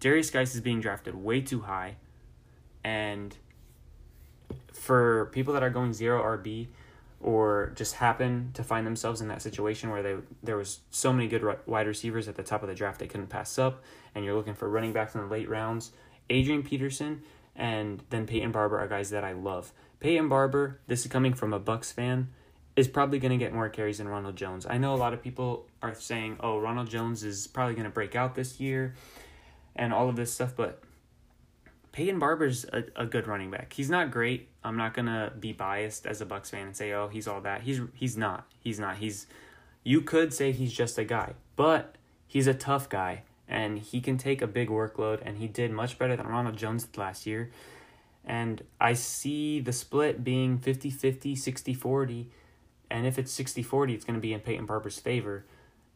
Derrius Guice is being drafted way too high. And for people that are going zero RB or just happen to find themselves in that situation where they there was so many good wide receivers at the top of the draft they couldn't pass up and you're looking for running backs in the late rounds, Adrian Peterson and then Peyton Barber are guys that I love. Peyton Barber, this is coming from a Bucks fan, is probably going to get more carries than Ronald Jones. I know a lot of people are saying, "Oh, Ronald Jones is probably going to break out this year," and all of this stuff, but Peyton Barber's a, a good running back. He's not great. I'm not gonna be biased as a Bucks fan and say, "Oh, he's all that." He's he's not. He's not. He's you could say he's just a guy, but he's a tough guy and he can take a big workload and he did much better than Ronald Jones last year. And I see the split being 50 50, 60 40. And if it's 60 40, it's going to be in Peyton Barber's favor.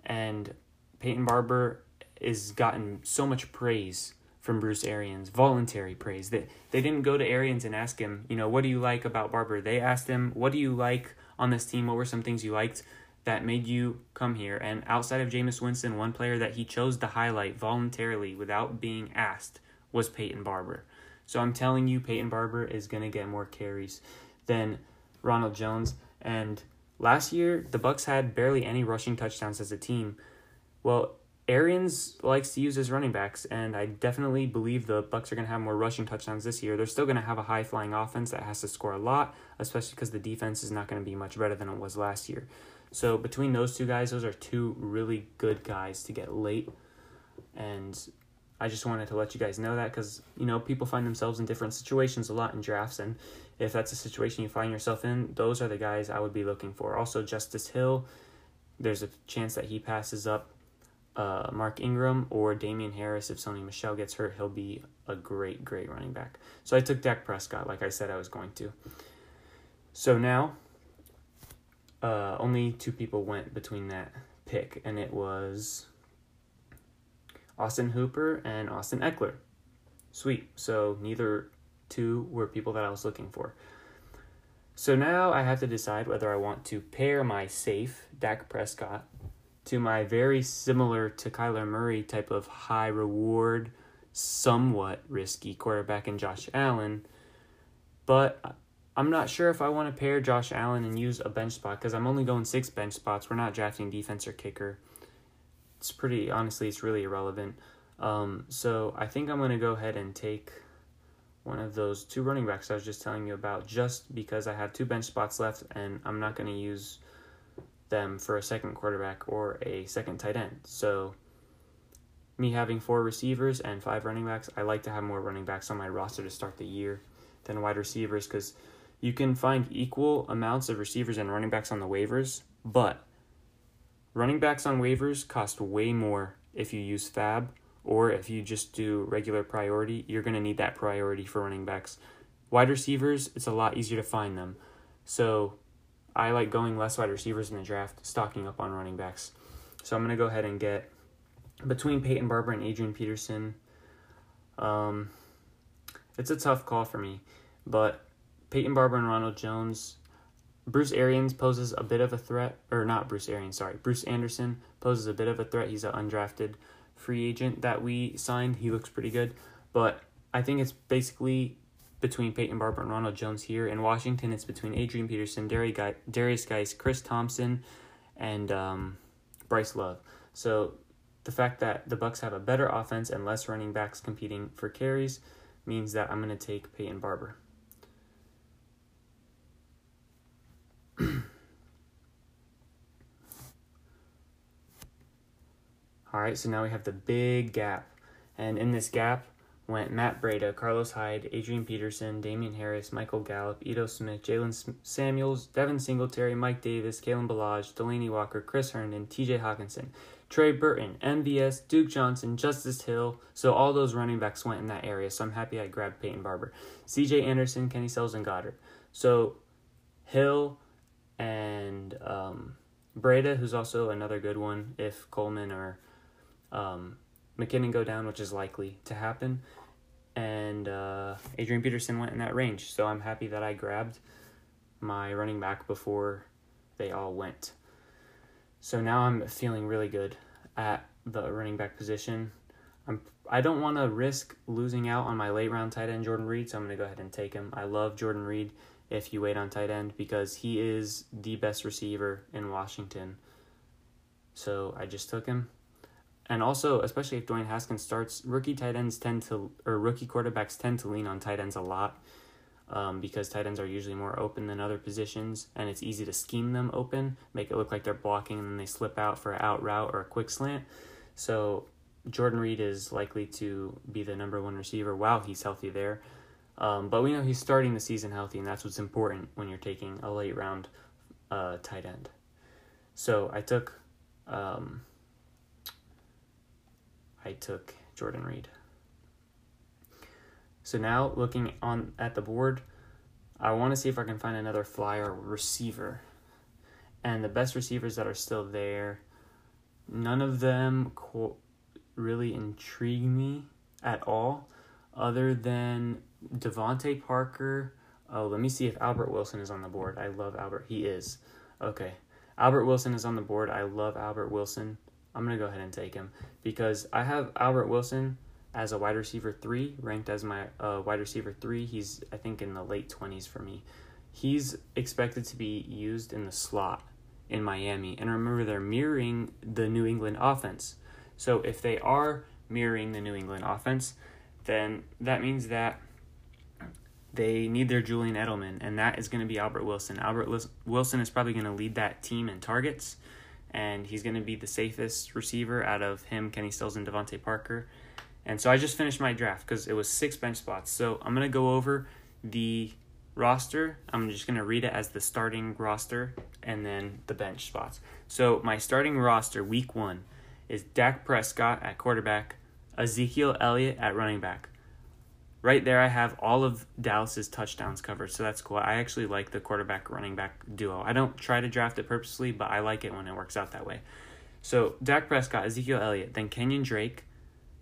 And Peyton Barber is gotten so much praise from Bruce Arians, voluntary praise. That they, they didn't go to Arians and ask him, you know, what do you like about Barber? They asked him, what do you like on this team? What were some things you liked that made you come here? And outside of Jameis Winston, one player that he chose to highlight voluntarily without being asked was Peyton Barber. So I'm telling you, Peyton Barber is going to get more carries than Ronald Jones. And last year, the Bucks had barely any rushing touchdowns as a team. Well, Arians likes to use his running backs, and I definitely believe the Bucks are going to have more rushing touchdowns this year. They're still going to have a high flying offense that has to score a lot, especially because the defense is not going to be much better than it was last year. So between those two guys, those are two really good guys to get late, and I just wanted to let you guys know that because, you know, people find themselves in different situations a lot in drafts. And if that's a situation you find yourself in, those are the guys I would be looking for. Also, Justice Hill, there's a chance that he passes up uh, Mark Ingram or Damien Harris. If Sony Michel gets hurt, he'll be a great, great running back. So I took Dak Prescott, like I said I was going to. So now, uh, only two people went between that pick, and it was Austin Hooper and Austin Ekeler. Sweet. So neither two were people that I was looking for. So now I have to decide whether I want to pair my safe, Dak Prescott, to my very similar to Kyler Murray type of high reward, somewhat risky quarterback in Josh Allen. But I'm not sure if I want to pair Josh Allen and use a bench spot because I'm only going six bench spots. We're not drafting defense or kicker it's pretty honestly it's really irrelevant. Um, so I think I'm gonna go ahead and take one of those two running backs I was just telling you about, just because I have two bench spots left and I'm not gonna use them for a second quarterback or a second tight end. So me having four receivers and five running backs, I like to have more running backs on my roster to start the year than wide receivers because you can find equal amounts of receivers and running backs on the waivers, but Running backs on waivers cost way more if you use FAAB or if you just do regular priority, you're going to need that priority for running backs. Wide receivers, it's a lot easier to find them. So I like going less wide receivers in the draft, stocking up on running backs. So I'm going to go ahead and get between Peyton Barber and Adrian Peterson. Um, it's a tough call for me, but Peyton Barber and Ronald Jones, Bruce Arians poses a bit of a threat, or not Bruce Arians, sorry. Bruce Anderson poses a bit of a threat. He's an undrafted free agent that we signed. He looks pretty good, but I think it's basically between Peyton Barber and Ronald Jones here. In Washington, it's between Adrian Peterson, Derrius Guice, Chris Thompson, and um, Bryce Love. So the fact that the Bucks have a better offense and less running backs competing for carries means that I'm going to take Peyton Barber. *clears throat* All right, so now we have the big gap. And in this gap went Matt Breida, Carlos Hyde, Adrian Peterson, Damien Harris, Michael Gallup, Ito Smith, Jaylen Samuels, Devin Singletary, Mike Davis, Kalen Ballage, Delanie Walker, Chris Herndon, TJ Hockenson, Trey Burton, MVS, Duke Johnson, Justice Hill. So all those running backs went in that area. So I'm happy I grabbed Peyton Barber. CJ Anderson, Kenny Stills, and Goddard. So Hill and um, Breida, who's also another good one if Coleman or um, McKinnon go down, which is likely to happen. And uh, Adrian Peterson went in that range. So I'm happy that I grabbed my running back before they all went. So now I'm feeling really good at the running back position. I'm I don't want to risk losing out on my late round tight end Jordan Reed, so I'm going to go ahead and take him. I love Jordan Reed if you wait on tight end because he is the best receiver in Washington. So I just took him. And also, especially if Dwayne Haskins starts, rookie tight ends tend to, or rookie quarterbacks tend to lean on tight ends a lot um, because tight ends are usually more open than other positions, and it's easy to scheme them open, make it look like they're blocking, and then they slip out for an out route or a quick slant. So Jordan Reed is likely to be the number one receiver while he's healthy there. Um, but we know he's starting the season healthy, and that's what's important when you're taking a late round uh, tight end. So I took um, I took Jordan Reed. So now looking on at the board, I want to see if I can find another flyer receiver. And the best receivers that are still there, none of them co- really intrigue me at all, other than DeVante Parker. Oh, let me see if Albert Wilson is on the board. I love Albert. He is. Okay. Albert Wilson is on the board. I love Albert Wilson. I'm going to go ahead and take him because I have Albert Wilson as a wide receiver three, ranked as my uh, wide receiver three. He's, I think, in the late 20s for me. He's expected to be used in the slot in Miami. And remember, they're mirroring the New England offense. So if they are mirroring the New England offense, then that means that they need their Julian Edelman, and that is going to be Albert Wilson. Albert Wilson is probably going to lead that team in targets, and he's going to be the safest receiver out of him, Kenny Stills, and DeVante Parker. And so I just finished my draft because it was six bench spots. So I'm going to go over the roster. I'm just going to read it as the starting roster and then the bench spots. So my starting roster, week one, is Dak Prescott at quarterback, Ezekiel Elliott at running back. Right there, I have all of Dallas's touchdowns covered, so that's cool. I actually like the quarterback running back duo. I don't try to draft it purposely, but I like it when it works out that way. So Dak Prescott, Ezekiel Elliott, then Kenyan Drake,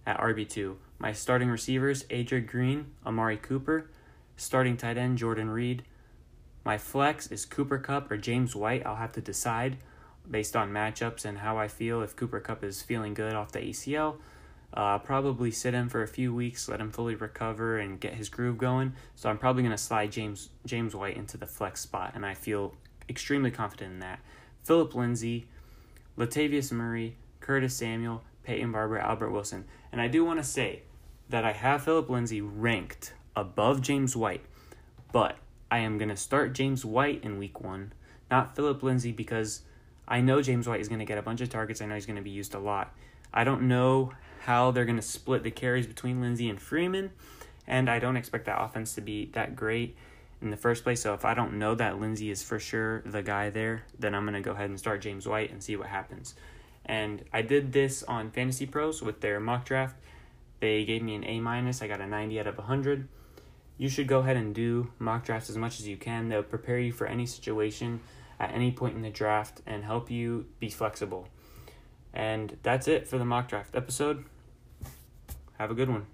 at RB2. My starting receivers, AJ Green, Amari Cooper. Starting tight end, Jordan Reed. My flex is Cooper Kupp or James White. I'll have to decide based on matchups and how I feel. If Cooper Kupp is feeling good off the ACL, uh, probably sit him for a few weeks, let him fully recover and get his groove going. So I'm probably going to slide James James White into the flex spot, and I feel extremely confident in that. Phillip Lindsay, Latavius Murray, Curtis Samuel, Peyton Barber, Albert Wilson. And I do want to say that I have Phillip Lindsay ranked above James White, but I am going to start James White in week one, not Phillip Lindsay, because I know James White is going to get a bunch of targets. I know he's going to be used a lot. I don't know how they're going to split the carries between Lindsay and Freeman, and I don't expect that offense to be that great in the first place. So if I don't know that Lindsay is for sure the guy there, then I'm going to go ahead and start James White and see what happens. And I did this on Fantasy Pros with their mock draft. They gave me an A minus. I got a 90 out of 100. You should go ahead and do mock drafts as much as you can. They'll prepare you for any situation at any point in the draft and help you be flexible. And that's it for the mock draft episode. Have a good one.